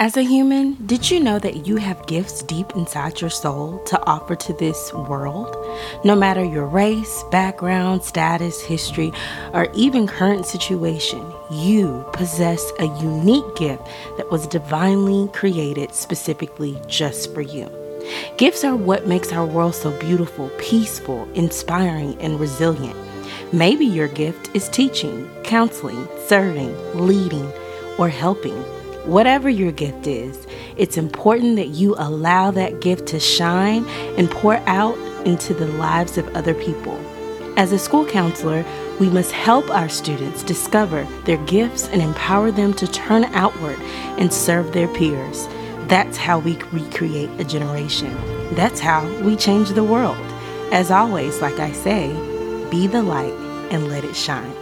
As a human, did you know that you have gifts deep inside your soul to offer to this world? No matter your race, background, status, history, or even current situation, you possess a unique gift that was divinely created specifically just for you. Gifts are what makes our world so beautiful, peaceful, inspiring, and resilient. Maybe your gift is teaching, counseling, serving, leading, or helping. Whatever your gift is, it's important that you allow that gift to shine and pour out into the lives of other people. As a school counselor, we must help our students discover their gifts and empower them to turn outward and serve their peers. That's how we recreate a generation. That's how we change the world. As always, like I say, be the light and let it shine.